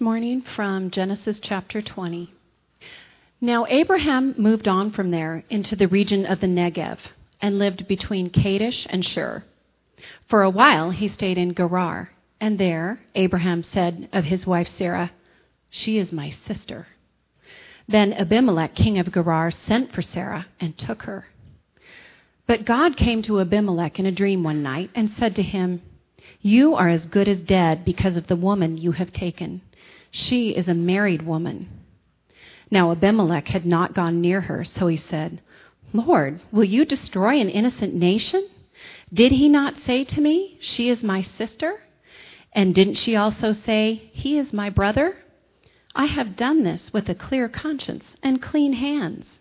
morning from Genesis chapter 20. Now, Abraham moved on from there into the region of the Negev and lived between Kadesh and Shur. For a while, he stayed in Gerar, and there Abraham said of his wife Sarah, She is my sister. Then Abimelech, king of Gerar, sent for Sarah and took her. But God came to Abimelech in a dream one night and said to him, You are as good as dead because of the woman you have taken. She is a married woman. Now Abimelech had not gone near her, so he said, Lord, will you destroy an innocent nation? Did he not say to me, She is my sister? And didn't she also say, He is my brother? I have done this with a clear conscience and clean hands.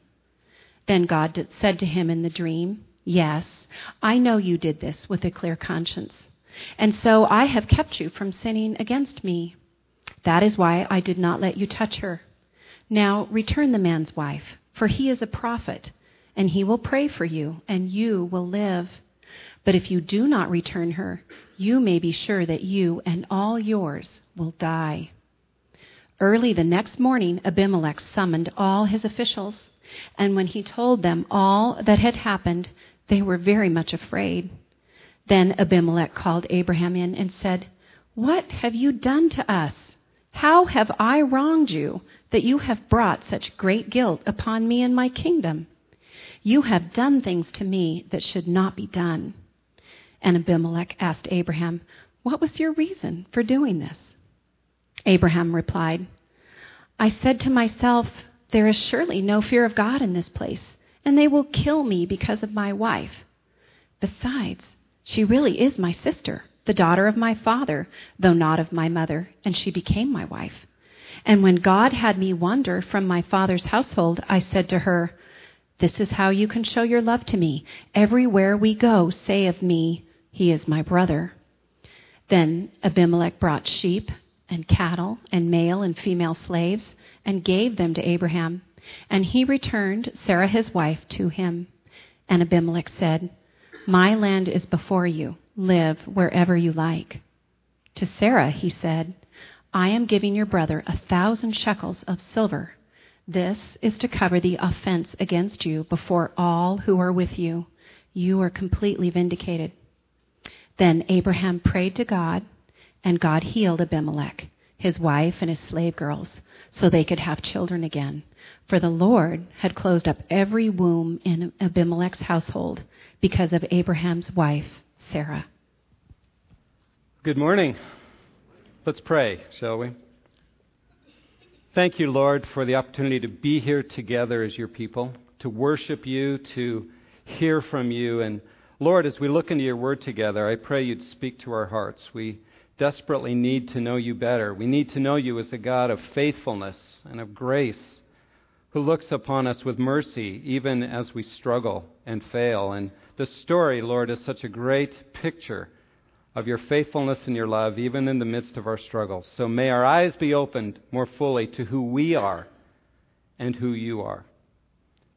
Then God said to him in the dream, Yes, I know you did this with a clear conscience. And so I have kept you from sinning against me. That is why I did not let you touch her. Now return the man's wife, for he is a prophet, and he will pray for you, and you will live. But if you do not return her, you may be sure that you and all yours will die. Early the next morning, Abimelech summoned all his officials, and when he told them all that had happened, they were very much afraid. Then Abimelech called Abraham in and said, What have you done to us? How have I wronged you that you have brought such great guilt upon me and my kingdom? You have done things to me that should not be done. And Abimelech asked Abraham, What was your reason for doing this? Abraham replied, I said to myself, There is surely no fear of God in this place, and they will kill me because of my wife. Besides, she really is my sister the daughter of my father, though not of my mother, and she became my wife. And when God had me wander from my father's household, I said to her, This is how you can show your love to me. Everywhere we go, say of me, He is my brother. Then Abimelech brought sheep and cattle and male and female slaves and gave them to Abraham. And he returned Sarah his wife to him. And Abimelech said, My land is before you live wherever you like. To Sarah, he said, I am giving your brother a thousand shekels of silver. This is to cover the offense against you before all who are with you. You are completely vindicated. Then Abraham prayed to God, and God healed Abimelech, his wife, and his slave girls, so they could have children again. For the Lord had closed up every womb in Abimelech's household because of Abraham's wife, Sarah. Good morning. Let's pray, shall we? Thank you, Lord, for the opportunity to be here together as your people, to worship you, to hear from you. And Lord, as we look into your word together, I pray you'd speak to our hearts. We desperately need to know you better. We need to know you as a God of faithfulness and of grace who looks upon us with mercy even as we struggle and fail. And the story, Lord, is such a great picture of your faithfulness and your love, even in the midst of our struggles. So may our eyes be opened more fully to who we are and who you are.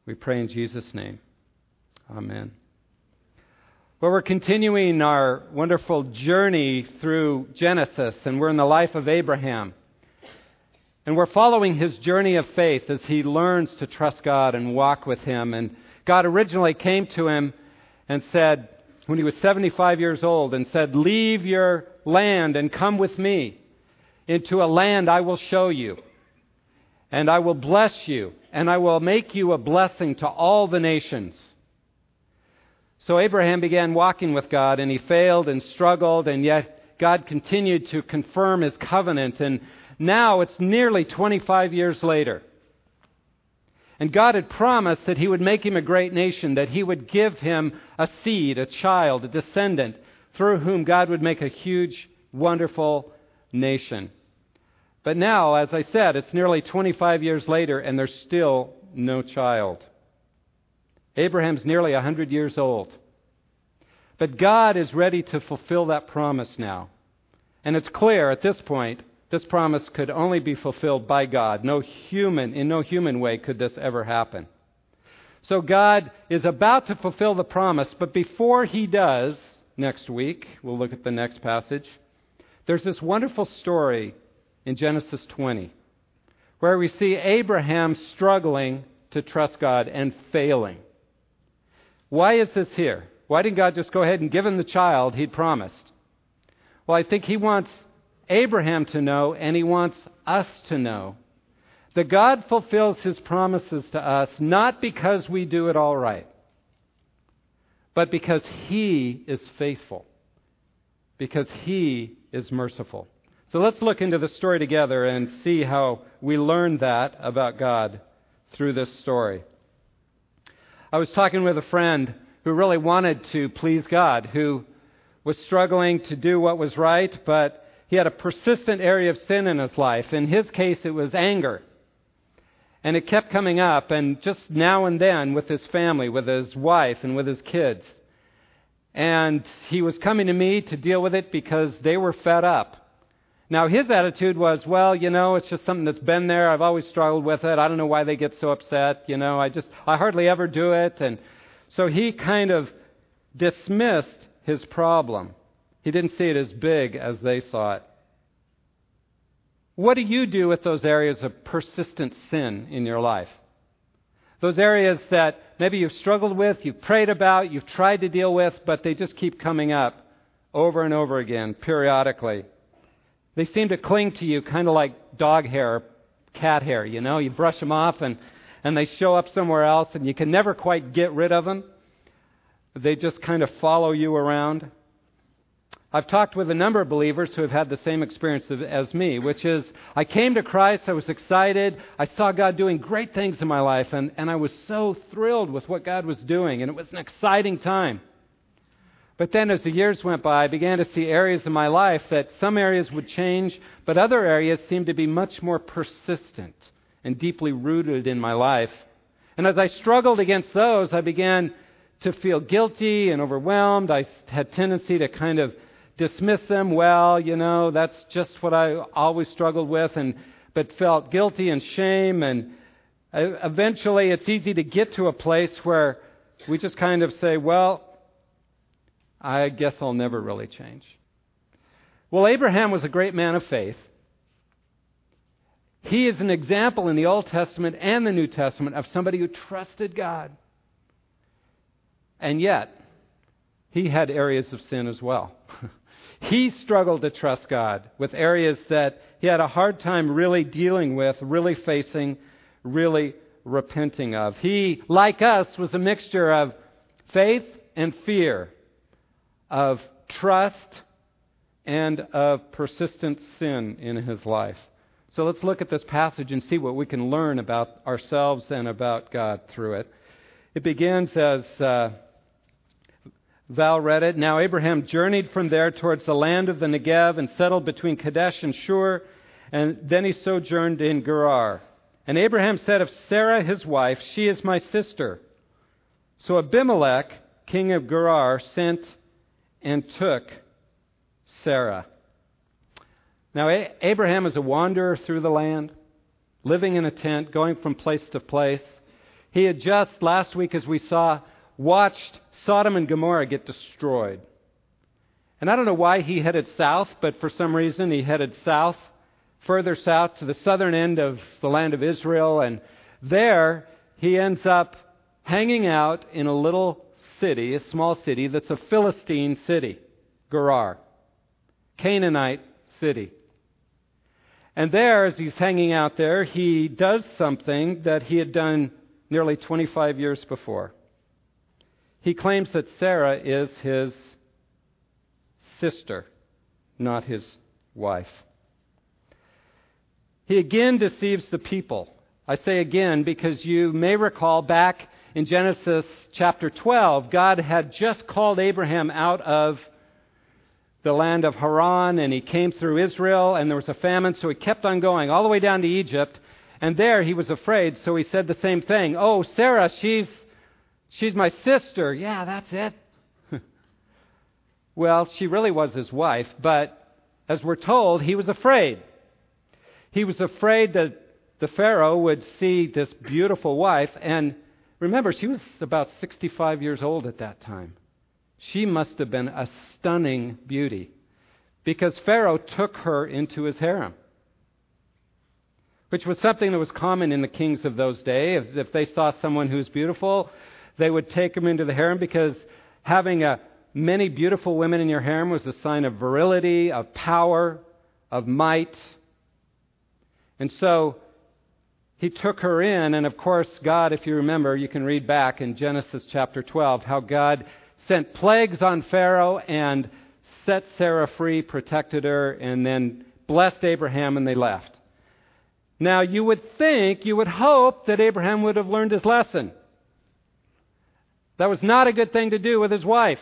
We pray in Jesus' name. Amen. Well, we're continuing our wonderful journey through Genesis, and we're in the life of Abraham. And we're following his journey of faith as he learns to trust God and walk with him. And God originally came to him and said, when he was 75 years old, and said, Leave your land and come with me into a land I will show you. And I will bless you, and I will make you a blessing to all the nations. So Abraham began walking with God, and he failed and struggled, and yet God continued to confirm his covenant. And now it's nearly 25 years later. And God had promised that He would make him a great nation, that He would give him a seed, a child, a descendant, through whom God would make a huge, wonderful nation. But now, as I said, it's nearly 25 years later, and there's still no child. Abraham's nearly 100 years old. But God is ready to fulfill that promise now. And it's clear at this point this promise could only be fulfilled by God. No human, in no human way could this ever happen. So God is about to fulfill the promise, but before he does, next week, we'll look at the next passage, there's this wonderful story in Genesis 20, where we see Abraham struggling to trust God and failing. Why is this here? Why didn't God just go ahead and give him the child he'd promised? Well, I think he wants Abraham to know, and he wants us to know that God fulfills his promises to us not because we do it all right, but because he is faithful, because he is merciful. So let's look into the story together and see how we learn that about God through this story. I was talking with a friend who really wanted to please God, who was struggling to do what was right, but he had a persistent area of sin in his life. In his case, it was anger. And it kept coming up, and just now and then with his family, with his wife, and with his kids. And he was coming to me to deal with it because they were fed up. Now, his attitude was, well, you know, it's just something that's been there. I've always struggled with it. I don't know why they get so upset. You know, I just, I hardly ever do it. And so he kind of dismissed his problem. He didn't see it as big as they saw it. What do you do with those areas of persistent sin in your life? Those areas that maybe you've struggled with, you've prayed about, you've tried to deal with, but they just keep coming up over and over again, periodically. They seem to cling to you kind of like dog hair, cat hair, you know? You brush them off and, and they show up somewhere else and you can never quite get rid of them. They just kind of follow you around. I've talked with a number of believers who have had the same experience as me, which is I came to Christ, I was excited, I saw God doing great things in my life, and, and I was so thrilled with what God was doing, and it was an exciting time. But then as the years went by, I began to see areas in my life that some areas would change, but other areas seemed to be much more persistent and deeply rooted in my life. And as I struggled against those, I began to feel guilty and overwhelmed. I had tendency to kind of dismiss them. Well, you know, that's just what I always struggled with, and but felt guilty and shame. And uh, eventually, it's easy to get to a place where we just kind of say, well, I guess I'll never really change. Well, Abraham was a great man of faith. He is an example in the Old Testament and the New Testament of somebody who trusted God. And yet, he had areas of sin as well. he struggled to trust God with areas that he had a hard time really dealing with, really facing, really repenting of. He, like us, was a mixture of faith and fear of trust and of persistent sin in his life. So let's look at this passage and see what we can learn about ourselves and about God through it. It begins as uh, Val read it. Now Abraham journeyed from there towards the land of the Negev and settled between Kadesh and Shur, and then he sojourned in Gerar. And Abraham said of Sarah his wife, She is my sister. So Abimelech, king of Gerar, sent and took Sarah. Now, Abraham is a wanderer through the land, living in a tent, going from place to place. He had just, last week as we saw, watched Sodom and Gomorrah get destroyed. And I don't know why he headed south, but for some reason he headed south, further south to the southern end of the land of Israel. And there he ends up hanging out in a little city, a small city that's a Philistine city, Gerar, Canaanite city. And there, as he's hanging out there, he does something that he had done nearly 25 years before. He claims that Sarah is his sister, not his wife. He again deceives the people. I say again because you may recall back in Genesis chapter 12, God had just called Abraham out of the land of Haran, and he came through Israel, and there was a famine, so he kept on going all the way down to Egypt. And there he was afraid, so he said the same thing. Oh, Sarah, she's, she's my sister. Yeah, that's it. well, she really was his wife, but as we're told, he was afraid. He was afraid that the Pharaoh would see this beautiful wife and Remember, she was about 65 years old at that time. She must have been a stunning beauty because Pharaoh took her into his harem. which was something that was common in the kings of those days. If, they saw someone who was beautiful, they would take him into the harem because having a, many beautiful women in your harem was a sign of virility, of power, of might. And so he took her in, and of course, God, if you remember, you can read back in Genesis chapter 12 how God sent plagues on Pharaoh and set Sarah free, protected her, and then blessed Abraham, and they left. Now, you would think, you would hope that Abraham would have learned his lesson. That was not a good thing to do with his wife.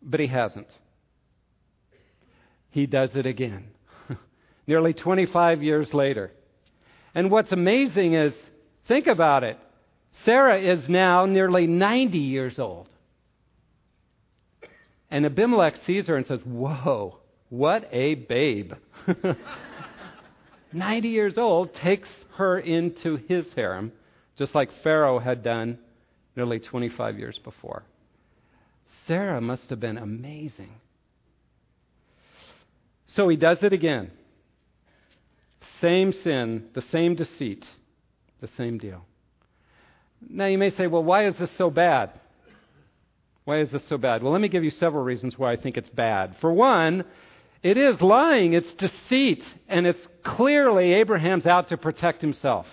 But he hasn't. He does it again, nearly 25 years later. And what's amazing is, think about it. Sarah is now nearly 90 years old. And Abimelech sees her and says, Whoa, what a babe. 90 years old, takes her into his harem, just like Pharaoh had done nearly 25 years before. Sarah must have been amazing. So he does it again. Same sin, the same deceit, the same deal. Now you may say, well, why is this so bad? Why is this so bad? Well, let me give you several reasons why I think it's bad. For one, it is lying, it's deceit, and it's clearly Abraham's out to protect himself.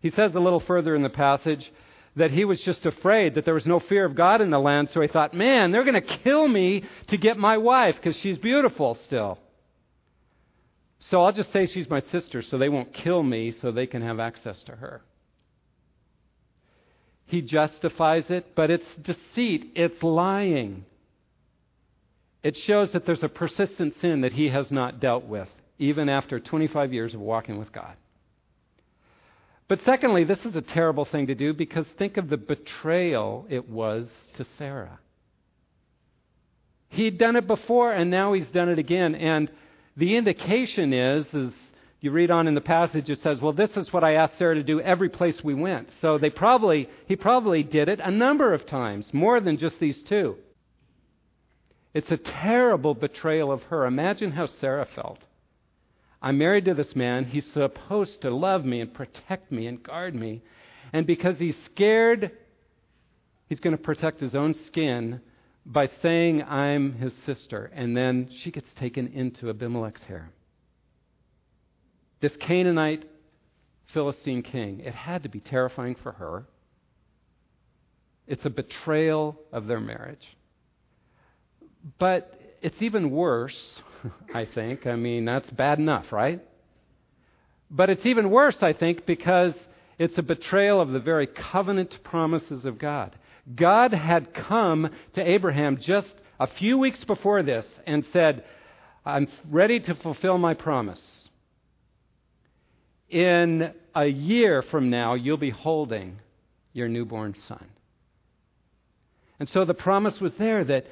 He says a little further in the passage that he was just afraid that there was no fear of God in the land, so he thought, man, they're going to kill me to get my wife because she's beautiful still. So I'll just say she's my sister so they won't kill me so they can have access to her. He justifies it, but it's deceit, it's lying. It shows that there's a persistent sin that he has not dealt with, even after 25 years of walking with God. But secondly, this is a terrible thing to do because think of the betrayal it was to Sarah. He'd done it before and now he's done it again. And the indication is, as you read on in the passage, it says, Well, this is what I asked Sarah to do every place we went. So they probably, he probably did it a number of times, more than just these two. It's a terrible betrayal of her. Imagine how Sarah felt. I'm married to this man. He's supposed to love me and protect me and guard me. And because he's scared, he's going to protect his own skin by saying, I'm his sister. And then she gets taken into Abimelech's harem. This Canaanite Philistine king, it had to be terrifying for her. It's a betrayal of their marriage. But it's even worse, I think. I mean, that's bad enough, right? But it's even worse, I think, because it's a betrayal of the very covenant promises of God. God had come to Abraham just a few weeks before this and said, I'm ready to fulfill my promise. In a year from now, you'll be holding your newborn son. And so the promise was there that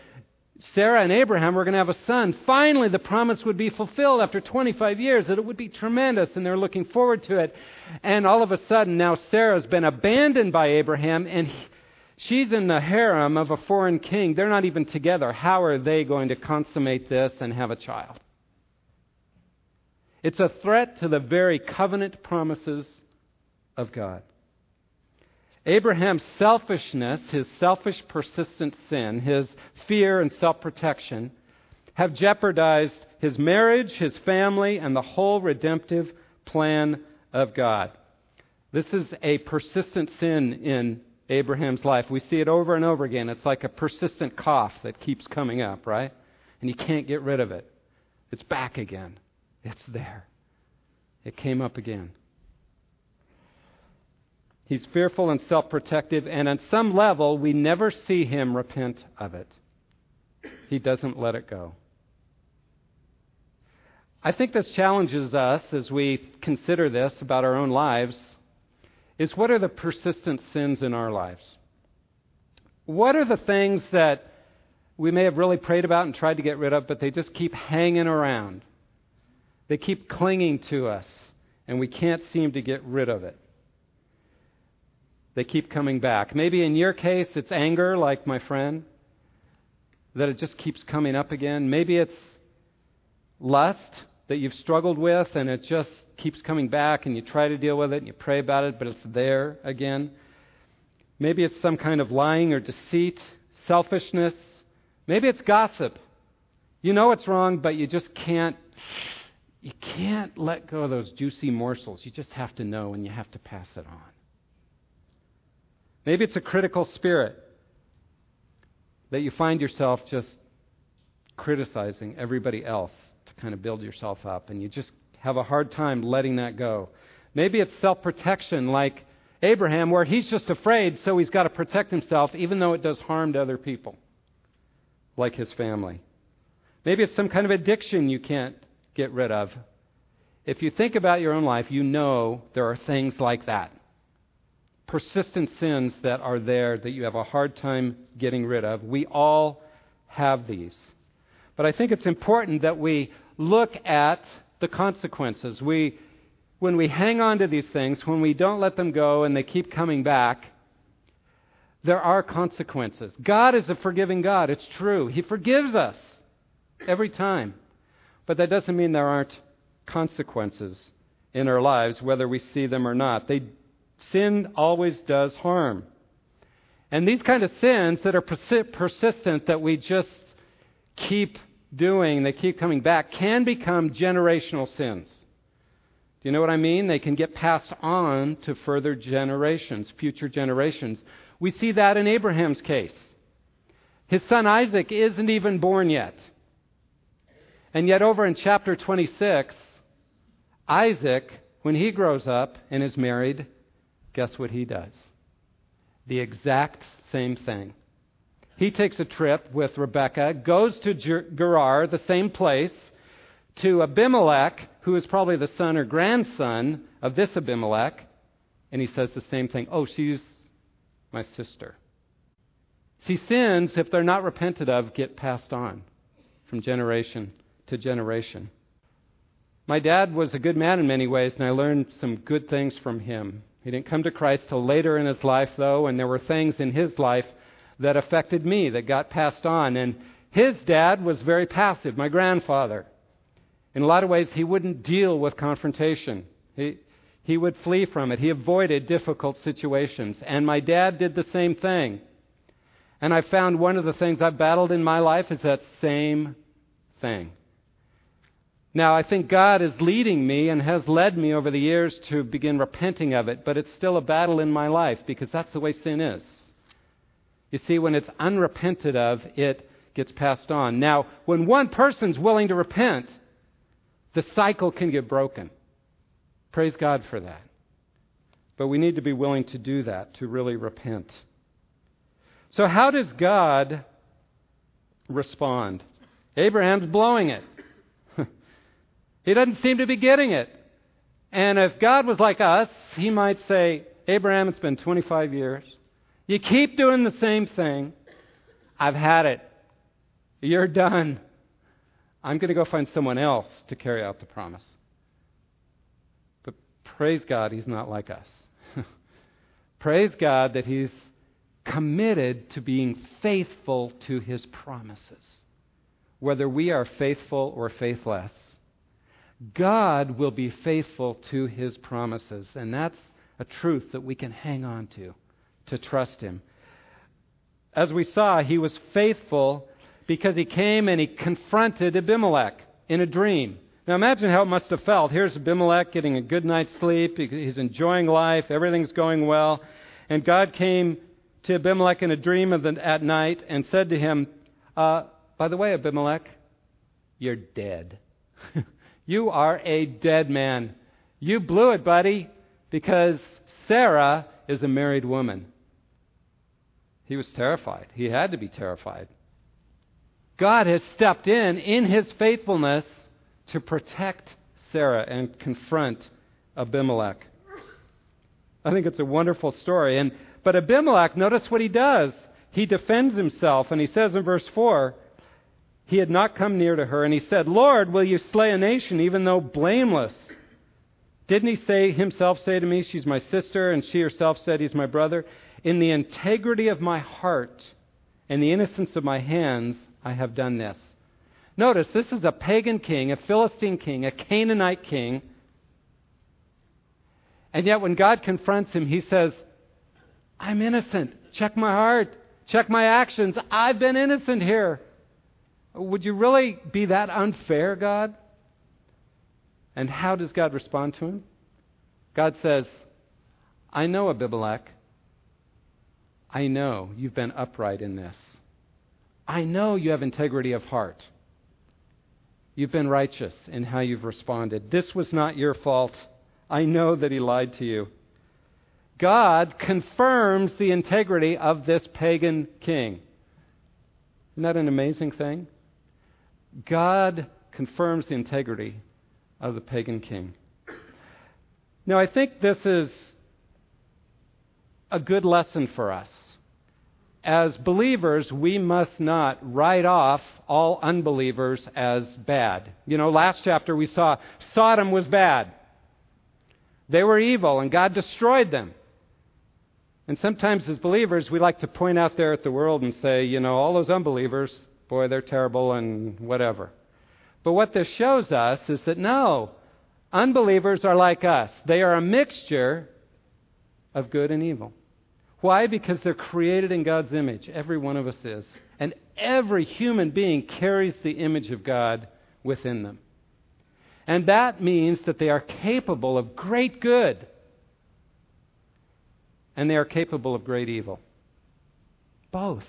Sarah and Abraham were going to have a son. Finally, the promise would be fulfilled after 25 years, that it would be tremendous, and they're looking forward to it. And all of a sudden, now Sarah's been abandoned by Abraham, and he, she's in the harem of a foreign king. They're not even together. How are they going to consummate this and have a child? It's a threat to the very covenant promises of God. Abraham's selfishness, his selfish, persistent sin, his fear and self protection have jeopardized his marriage, his family, and the whole redemptive plan of God. This is a persistent sin in Abraham's life. We see it over and over again. It's like a persistent cough that keeps coming up, right? And you can't get rid of it. It's back again. It's there. It came up again. He's fearful and self protective, and on some level, we never see him repent of it. He doesn't let it go. I think this challenges us as we consider this about our own lives is what are the persistent sins in our lives? What are the things that we may have really prayed about and tried to get rid of, but they just keep hanging around? They keep clinging to us, and we can't seem to get rid of it. They keep coming back. Maybe in your case, it's anger, like my friend, that it just keeps coming up again. Maybe it's lust, that you've struggled with and it just keeps coming back and you try to deal with it and you pray about it, but it's there again. Maybe it's some kind of lying or deceit, selfishness. Maybe it's gossip. You know it's wrong, but you just can't you can't let go of those juicy morsels. You just have to know and you have to pass it on. Maybe it's a critical spirit that you find yourself just criticizing everybody else to kind of build yourself up and you just have a hard time letting that go. Maybe it's self protection like Abraham, where he's just afraid, so he's got to protect himself, even though it does harm to other people, like his family. Maybe it's some kind of addiction you can't get rid of. If you think about your own life, you know there are things like that. Persistent sins that are there that you have a hard time getting rid of. We all have these. But I think it's important that we look at the consequences. We when we hang on to these things, when we don't let them go and they keep coming back, there are consequences. God is a forgiving God. It's true. He forgives us every time. But that doesn't mean there aren't consequences in our lives, whether we see them or not. They, sin always does harm. And these kind of sins that are persi- persistent, that we just keep doing, they keep coming back, can become generational sins. Do you know what I mean? They can get passed on to further generations, future generations. We see that in Abraham's case. His son Isaac isn't even born yet. And yet, over in chapter 26, Isaac, when he grows up and is married, guess what he does? The exact same thing. He takes a trip with Rebekah, goes to Gerar, the same place, to Abimelech, who is probably the son or grandson of this Abimelech, and he says the same thing. Oh, she's my sister. See, sins, if they're not repented of, get passed on from generation to generation. My dad was a good man in many ways, and I learned some good things from him. He didn't come to Christ till later in his life, though, and there were things in his life that affected me that got passed on. And his dad was very passive, my grandfather. In a lot of ways, he wouldn't deal with confrontation. He, he would flee from it. He avoided difficult situations. And my dad did the same thing. And I found one of the things I've battled in my life is that same thing. Now, I think God is leading me and has led me over the years to begin repenting of it, but it's still a battle in my life because that's the way sin is. You see, when it's unrepented of, it gets passed on. Now, when one person's willing to repent, the cycle can get broken. Praise God for that. But we need to be willing to do that, to really repent. So, how does God respond? Abraham's blowing it. He doesn't seem to be getting it. And if God was like us, he might say, Abraham, it's been 25 years. You keep doing the same thing. I've had it. You're done. I'm going to go find someone else to carry out the promise. But praise God, he's not like us. praise God that he's committed to being faithful to his promises. Whether we are faithful or faithless, God will be faithful to his promises. And that's a truth that we can hang on to, to trust him. As we saw, he was faithful because he came and he confronted Abimelech in a dream. Now imagine how it must have felt. Here's Abimelech getting a good night's sleep. He's enjoying life. Everything's going well. And God came to Abimelech in a dream the, at night and said to him, uh, By the way, Abimelech, you're dead. you are a dead man. You blew it, buddy, because Sarah is a married woman. He was terrified. He had to be terrified. God has stepped in in his faithfulness to protect Sarah and confront Abimelech. I think it's a wonderful story. And but Abimelech, notice what he does. He defends himself, and he says in verse 4, he had not come near to her, and he said, Lord, will you slay a nation even though blameless? Didn't he say himself say to me, She's my sister, and she herself said, He's my brother? In the integrity of my heart and the innocence of my hands, I have done this. Notice, this is a pagan king, a Philistine king, a Canaanite king. And yet, when God confronts him, he says, I'm innocent. Check my heart. Check my actions. I've been innocent here. Would you really be that unfair, God? And how does God respond to him? God says, I know Abimelech. I know you've been upright in this. I know you have integrity of heart. You've been righteous in how you've responded. This was not your fault. I know that he lied to you. God confirms the integrity of this pagan king. Isn't that an amazing thing? God confirms the integrity of the pagan king. Now, I think this is a good lesson for us. As believers, we must not write off all unbelievers as bad. You know, last chapter we saw Sodom was bad. They were evil, and God destroyed them. And sometimes, as believers, we like to point out there at the world and say, you know, all those unbelievers, boy, they're terrible and whatever. But what this shows us is that no, unbelievers are like us. They are a mixture of good and evil. Why? Because they're created in God's image. Every one of us is. And every human being carries the image of God within them. And that means that they are capable of great good and they are capable of great evil. Both.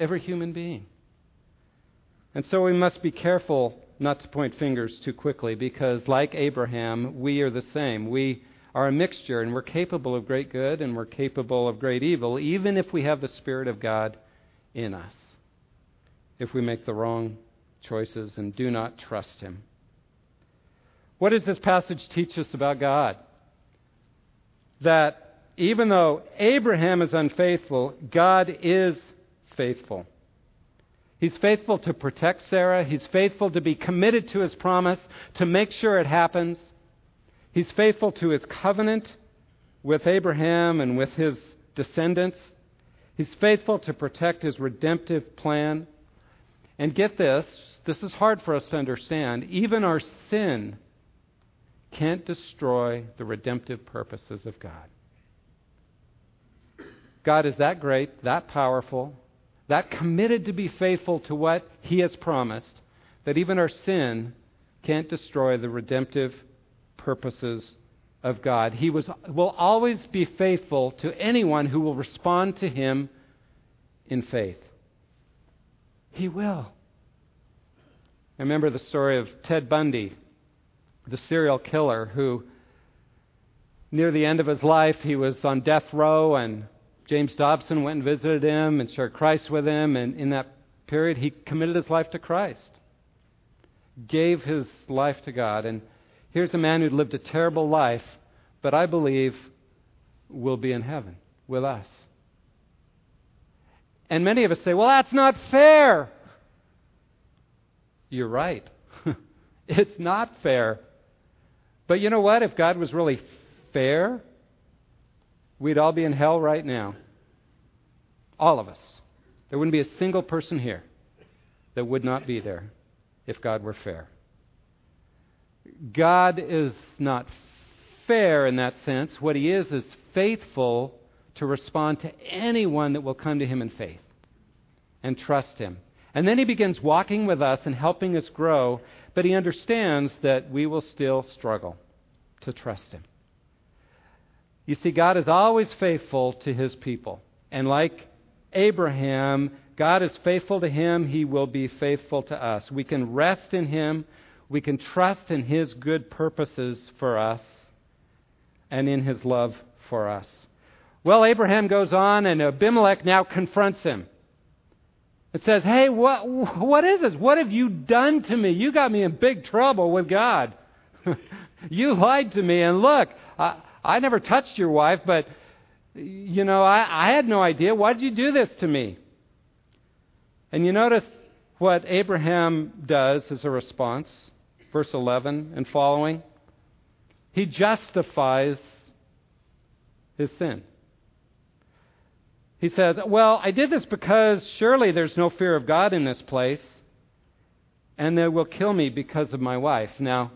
Every human being. And so we must be careful not to point fingers too quickly because, like Abraham, we are the same. We are a mixture and we're capable of great good and we're capable of great evil, even if we have the Spirit of God in us. If we make the wrong choices and do not trust Him. What does this passage teach us about God? That even though Abraham is unfaithful, God is faithful. He's faithful to protect Sarah. He's faithful to be committed to his promise, to make sure it happens. He's faithful to his covenant with Abraham and with his descendants. He's faithful to protect his redemptive plan. And get this this is hard for us to understand. Even our sin can't destroy the redemptive purposes of God. God is that great, that powerful, that committed to be faithful to what He has promised, that even our sin can't destroy the redemptive purposes of God. He was, will always be faithful to anyone who will respond to Him in faith. He will. I remember the story of Ted Bundy, the serial killer who, near the end of his life, he was on death row and James Dobson went and visited him and shared Christ with him, and in that period, he committed his life to Christ, gave his life to God. And here's a man who lived a terrible life, but I believe will be in heaven with us. And many of us say, well, that's not fair. You're right. it's not fair. But you know what? If God was really fair, we'd all be in hell right now. All of us. There wouldn't be a single person here that would not be there if God were fair. God is not fair in that sense. What He is is faithful to respond to anyone that will come to Him in faith and trust Him. And then He begins walking with us and helping us grow, but He understands that we will still struggle to trust Him. You see, God is always faithful to his people. And like Abraham, God is faithful to him, he will be faithful to us. We can rest in him, we can trust in his good purposes for us, and in his love for us. Well, Abraham goes on, and Abimelech now confronts him. It says, Hey, what, what is this? What have you done to me? You got me in big trouble with God. you lied to me, and look, I, I never touched your wife, but, you know, I, I had no idea. Why did you do this to me? And you notice what Abraham does as a response, verse 11 and following. He justifies his sin. He says, Well, I did this because surely there's no fear of God in this place. and they will kill me because of my wife. Now,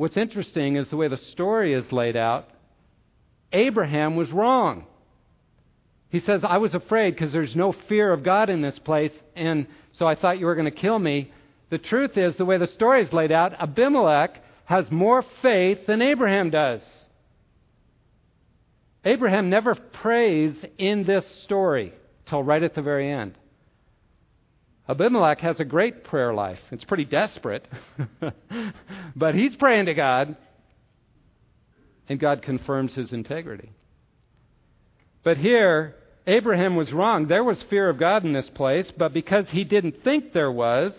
what's interesting is the way the story is laid out. Abraham was wrong. He says, I was afraid because there's no fear of God in this place, and so I thought you were going to kill me. The truth is, the way the story is laid out, Abimelech has more faith than Abraham does. Abraham never prays in this story till right at the very end. Abimelech has a great prayer life. It's pretty desperate, but he's praying to God, and God confirms his integrity. But here, Abraham was wrong. There was fear of God in this place, but because he didn't think there was,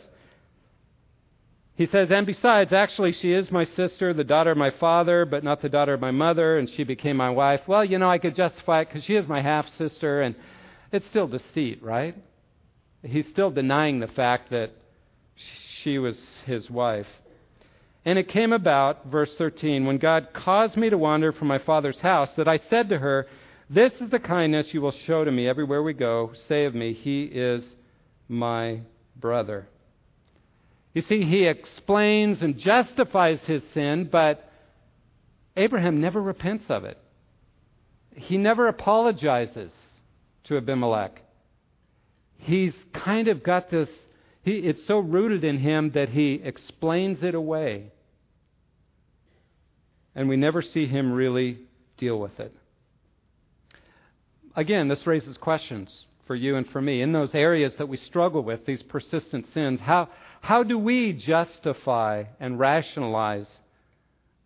he says, and besides, actually, she is my sister, the daughter of my father, but not the daughter of my mother, and she became my wife. Well, you know, I could justify it because she is my half sister, and it's still deceit, right? He's still denying the fact that she was his wife. And it came about, verse 13, when God caused me to wander from my father's house, that I said to her, This is the kindness you will show to me everywhere we go. Say of me, He is my brother. You see, he explains and justifies his sin, but Abraham never repents of it. He never apologizes to Abimelech. He's kind of got this, he, it's so rooted in him that he explains it away. And we never see him really deal with it. Again, this raises questions for you and for me. In those areas that we struggle with, these persistent sins, how, how do we justify and rationalize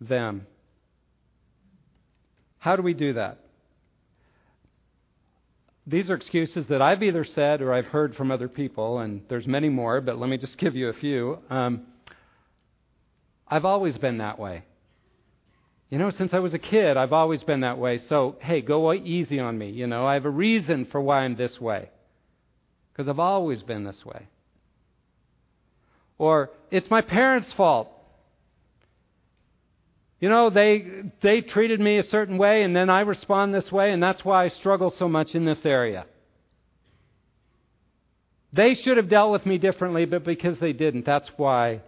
them? How do we do that? These are excuses that I've either said or I've heard from other people, and there's many more, but let me just give you a few. Um, I've always been that way. You know, since I was a kid, I've always been that way. So, hey, go easy on me. You know, I have a reason for why I'm this way. Because I've always been this way. Or, it's my parents' fault. You know, they, they treated me a certain way, and then I respond this way, and that's why I struggle so much in this area. They should have dealt with me differently, but because they didn't, that's why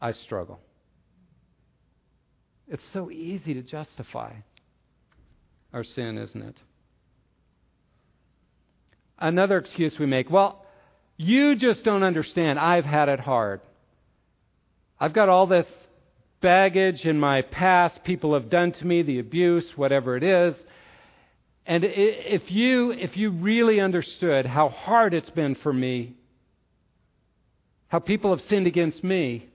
I struggle. It's so easy to justify our sin, isn't it? Another excuse we make well, you just don't understand. I've had it hard. I've got all this baggage in my past, people have done to me, the abuse, whatever it is. And if you, if you really understood how hard it's been for me, how people have sinned against me,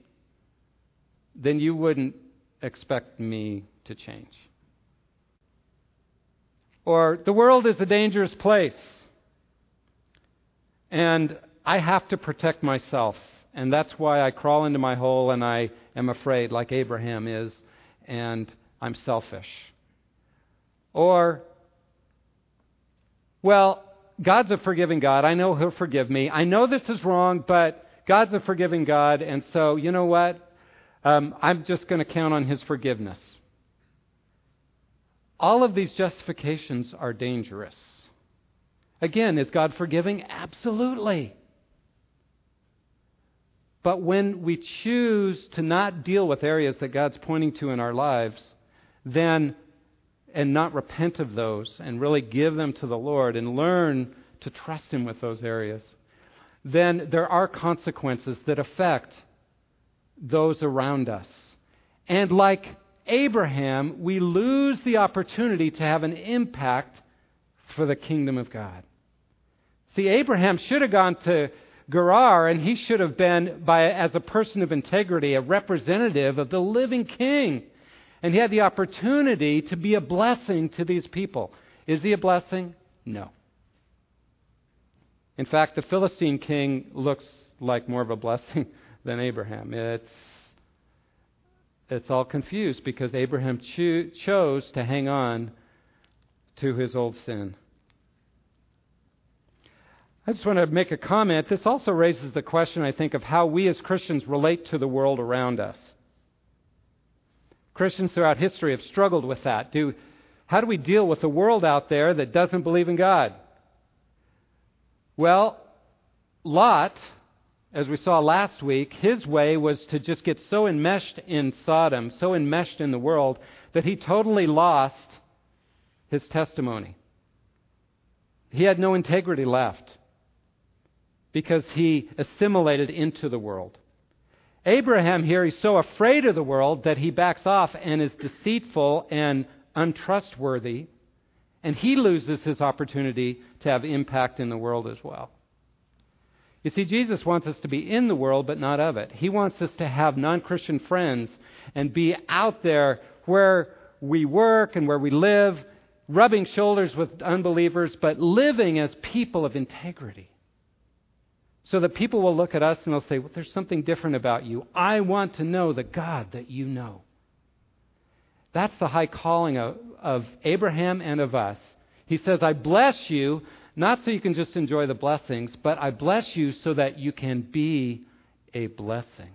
then you wouldn't expect me to change. Or, the world is a dangerous place. And I have to protect myself. And that's why I crawl into my hole and I am afraid, like Abraham is, and I'm selfish. Or, well, God's a forgiving God. I know He'll forgive me. I know this is wrong, but God's a forgiving God, and so, you know what? Um, I'm just going to count on His forgiveness. All of these justifications are dangerous. Again, is God forgiving? Absolutely. But when we choose to not deal with areas that God's pointing to in our lives, then, and not repent of those and really give them to the Lord and learn to trust Him with those areas, then there are consequences that affect those around us. And like Abraham, we lose the opportunity to have an impact for the kingdom of God. See, Abraham should have gone to Gerar, and he should have been, by, as a person of integrity, a representative of the living king. And he had the opportunity to be a blessing to these people. Is he a blessing? No. In fact, the Philistine king looks like more of a blessing than Abraham. It's, it's all confused because Abraham cho- chose to hang on to his old sin. I just want to make a comment. This also raises the question, I think, of how we as Christians relate to the world around us. Christians throughout history have struggled with that. Do, how do we deal with the world out there that doesn't believe in God? Well, Lot as we saw last week, his way was to just get so enmeshed in Sodom, so enmeshed in the world, that he totally lost his testimony. He had no integrity left because he assimilated into the world. Abraham here, he's so afraid of the world that he backs off and is deceitful and untrustworthy, and he loses his opportunity to have impact in the world as well. You see, Jesus wants us to be in the world, but not of it. He wants us to have non Christian friends and be out there where we work and where we live, rubbing shoulders with unbelievers, but living as people of integrity. So that people will look at us and they'll say, well, there's something different about you. I want to know the God that you know. That's the high calling of, of Abraham and of us. He says, I bless you, not so you can just enjoy the blessings, but I bless you so that you can be a blessing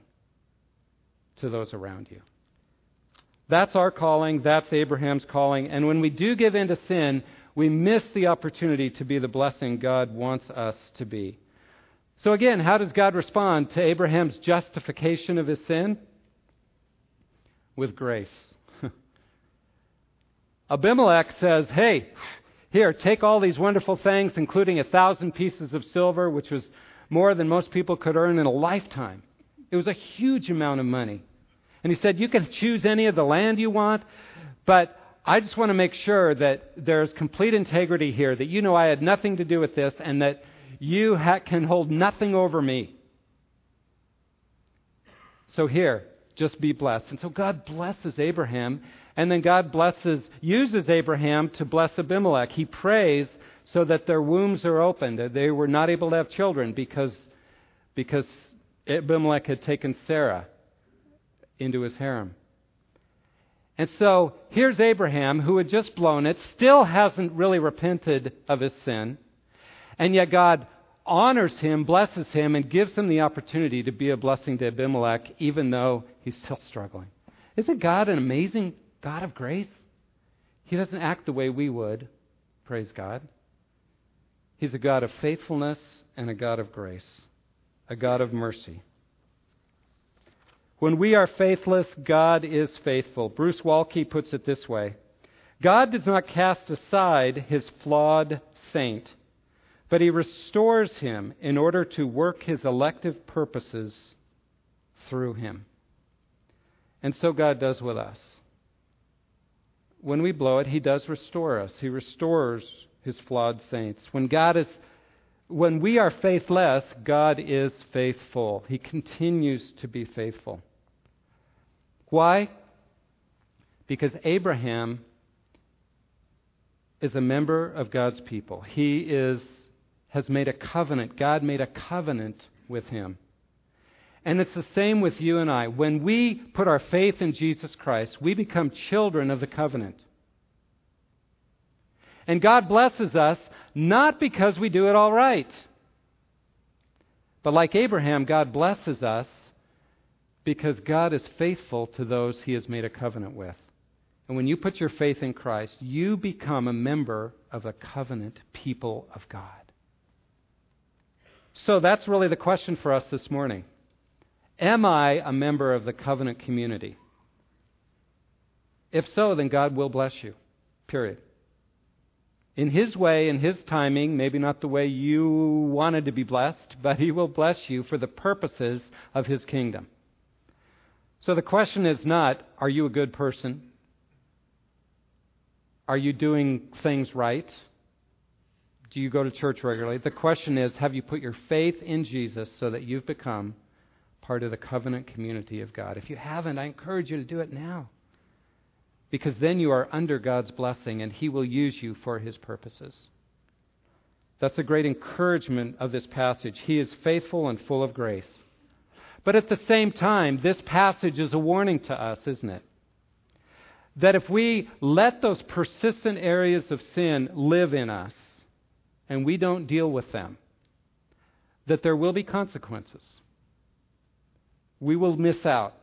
to those around you. That's our calling. That's Abraham's calling. And when we do give in to sin, we miss the opportunity to be the blessing God wants us to be. So, again, how does God respond to Abraham's justification of his sin? With grace. Abimelech says, Hey, here, take all these wonderful things, including a thousand pieces of silver, which was more than most people could earn in a lifetime. It was a huge amount of money. And he said, You can choose any of the land you want, but I just want to make sure that there's complete integrity here, that you know I had nothing to do with this, and that you ha- can hold nothing over me. So here, just be blessed. And so God blesses Abraham, and then God blesses, uses Abraham to bless Abimelech. He prays so that their wombs are opened. They were not able to have children because, because Abimelech had taken Sarah into his harem. And so here's Abraham, who had just blown it, still hasn't really repented of his sin. And yet God honors him, blesses him, and gives him the opportunity to be a blessing to Abimelech, even though he's still struggling. Isn't God an amazing God of grace? He doesn't act the way we would, praise God. He's a God of faithfulness and a God of grace, a God of mercy. When we are faithless, God is faithful. Bruce Waltke puts it this way God does not cast aside his flawed saint but he restores him in order to work his elective purposes through him. And so God does with us. When we blow it, he does restore us. He restores his flawed saints. When God is when we are faithless, God is faithful. He continues to be faithful. Why? Because Abraham is a member of God's people. He is has made a covenant. God made a covenant with him. And it's the same with you and I. When we put our faith in Jesus Christ, we become children of the covenant. And God blesses us not because we do it all right, but like Abraham, God blesses us because God is faithful to those he has made a covenant with. And when you put your faith in Christ, you become a member of the covenant people of God. So that's really the question for us this morning. Am I a member of the covenant community? If so, then God will bless you. Period. In His way, in His timing, maybe not the way you wanted to be blessed, but He will bless you for the purposes of His kingdom. So the question is not, are you a good person? Are you doing things right? Do you go to church regularly? The question is have you put your faith in Jesus so that you've become part of the covenant community of God? If you haven't, I encourage you to do it now. Because then you are under God's blessing and He will use you for His purposes. That's a great encouragement of this passage. He is faithful and full of grace. But at the same time, this passage is a warning to us, isn't it? That if we let those persistent areas of sin live in us, and we don't deal with them, that there will be consequences. We will miss out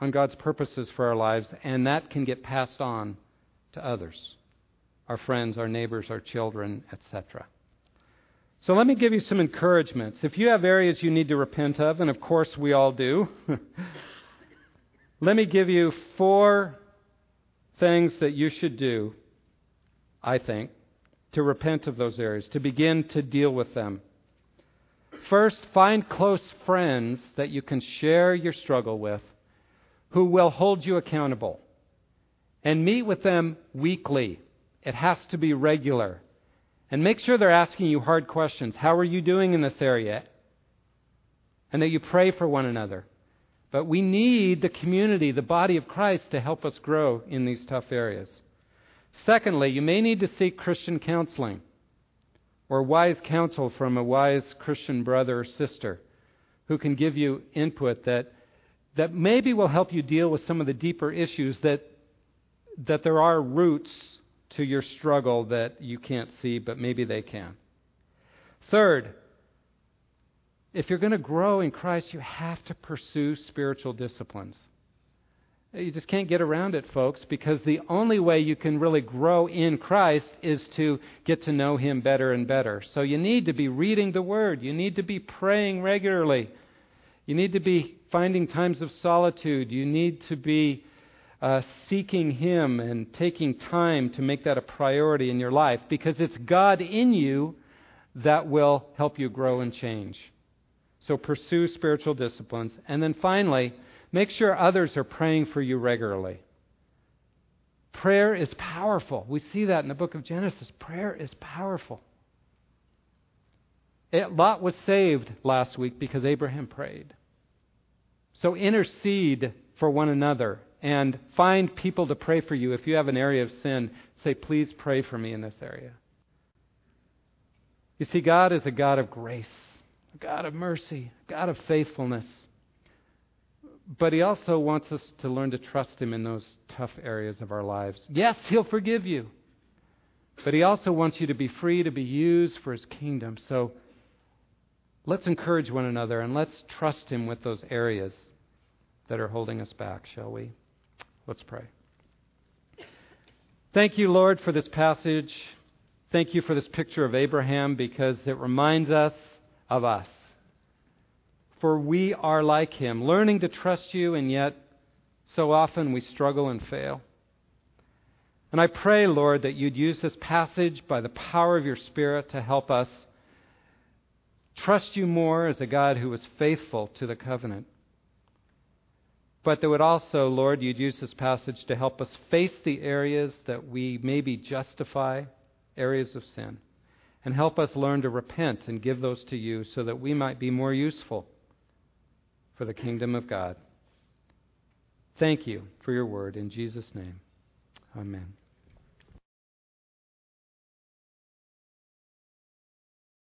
on God's purposes for our lives, and that can get passed on to others our friends, our neighbors, our children, etc. So let me give you some encouragements. If you have areas you need to repent of, and of course we all do, let me give you four things that you should do, I think, to repent of those areas, to begin to deal with them. First, find close friends that you can share your struggle with who will hold you accountable. And meet with them weekly. It has to be regular. And make sure they're asking you hard questions. How are you doing in this area? And that you pray for one another. But we need the community, the body of Christ, to help us grow in these tough areas. Secondly, you may need to seek Christian counseling or wise counsel from a wise Christian brother or sister who can give you input that, that maybe will help you deal with some of the deeper issues that, that there are roots to your struggle that you can't see, but maybe they can. Third, if you're going to grow in Christ, you have to pursue spiritual disciplines. You just can't get around it, folks, because the only way you can really grow in Christ is to get to know Him better and better. So you need to be reading the Word. You need to be praying regularly. You need to be finding times of solitude. You need to be uh, seeking Him and taking time to make that a priority in your life because it's God in you that will help you grow and change. So pursue spiritual disciplines. And then finally, Make sure others are praying for you regularly. Prayer is powerful. We see that in the book of Genesis. Prayer is powerful. Lot was saved last week because Abraham prayed. So intercede for one another and find people to pray for you. If you have an area of sin, say, please pray for me in this area. You see, God is a God of grace, a God of mercy, a God of faithfulness. But He also wants us to learn to trust Him in those tough areas of our lives. Yes, He'll forgive you. But He also wants you to be free to be used for His kingdom. So let's encourage one another and let's trust Him with those areas that are holding us back, shall we? Let's pray. Thank you, Lord, for this passage. Thank you for this picture of Abraham because it reminds us of us for we are like him, learning to trust you, and yet so often we struggle and fail. And I pray, Lord, that you'd use this passage by the power of your Spirit to help us trust you more as a God who is faithful to the covenant. But that would also, Lord, you'd use this passage to help us face the areas that we maybe justify, areas of sin, and help us learn to repent and give those to you so that we might be more useful for the kingdom of God. Thank you for your word. In Jesus' name, amen.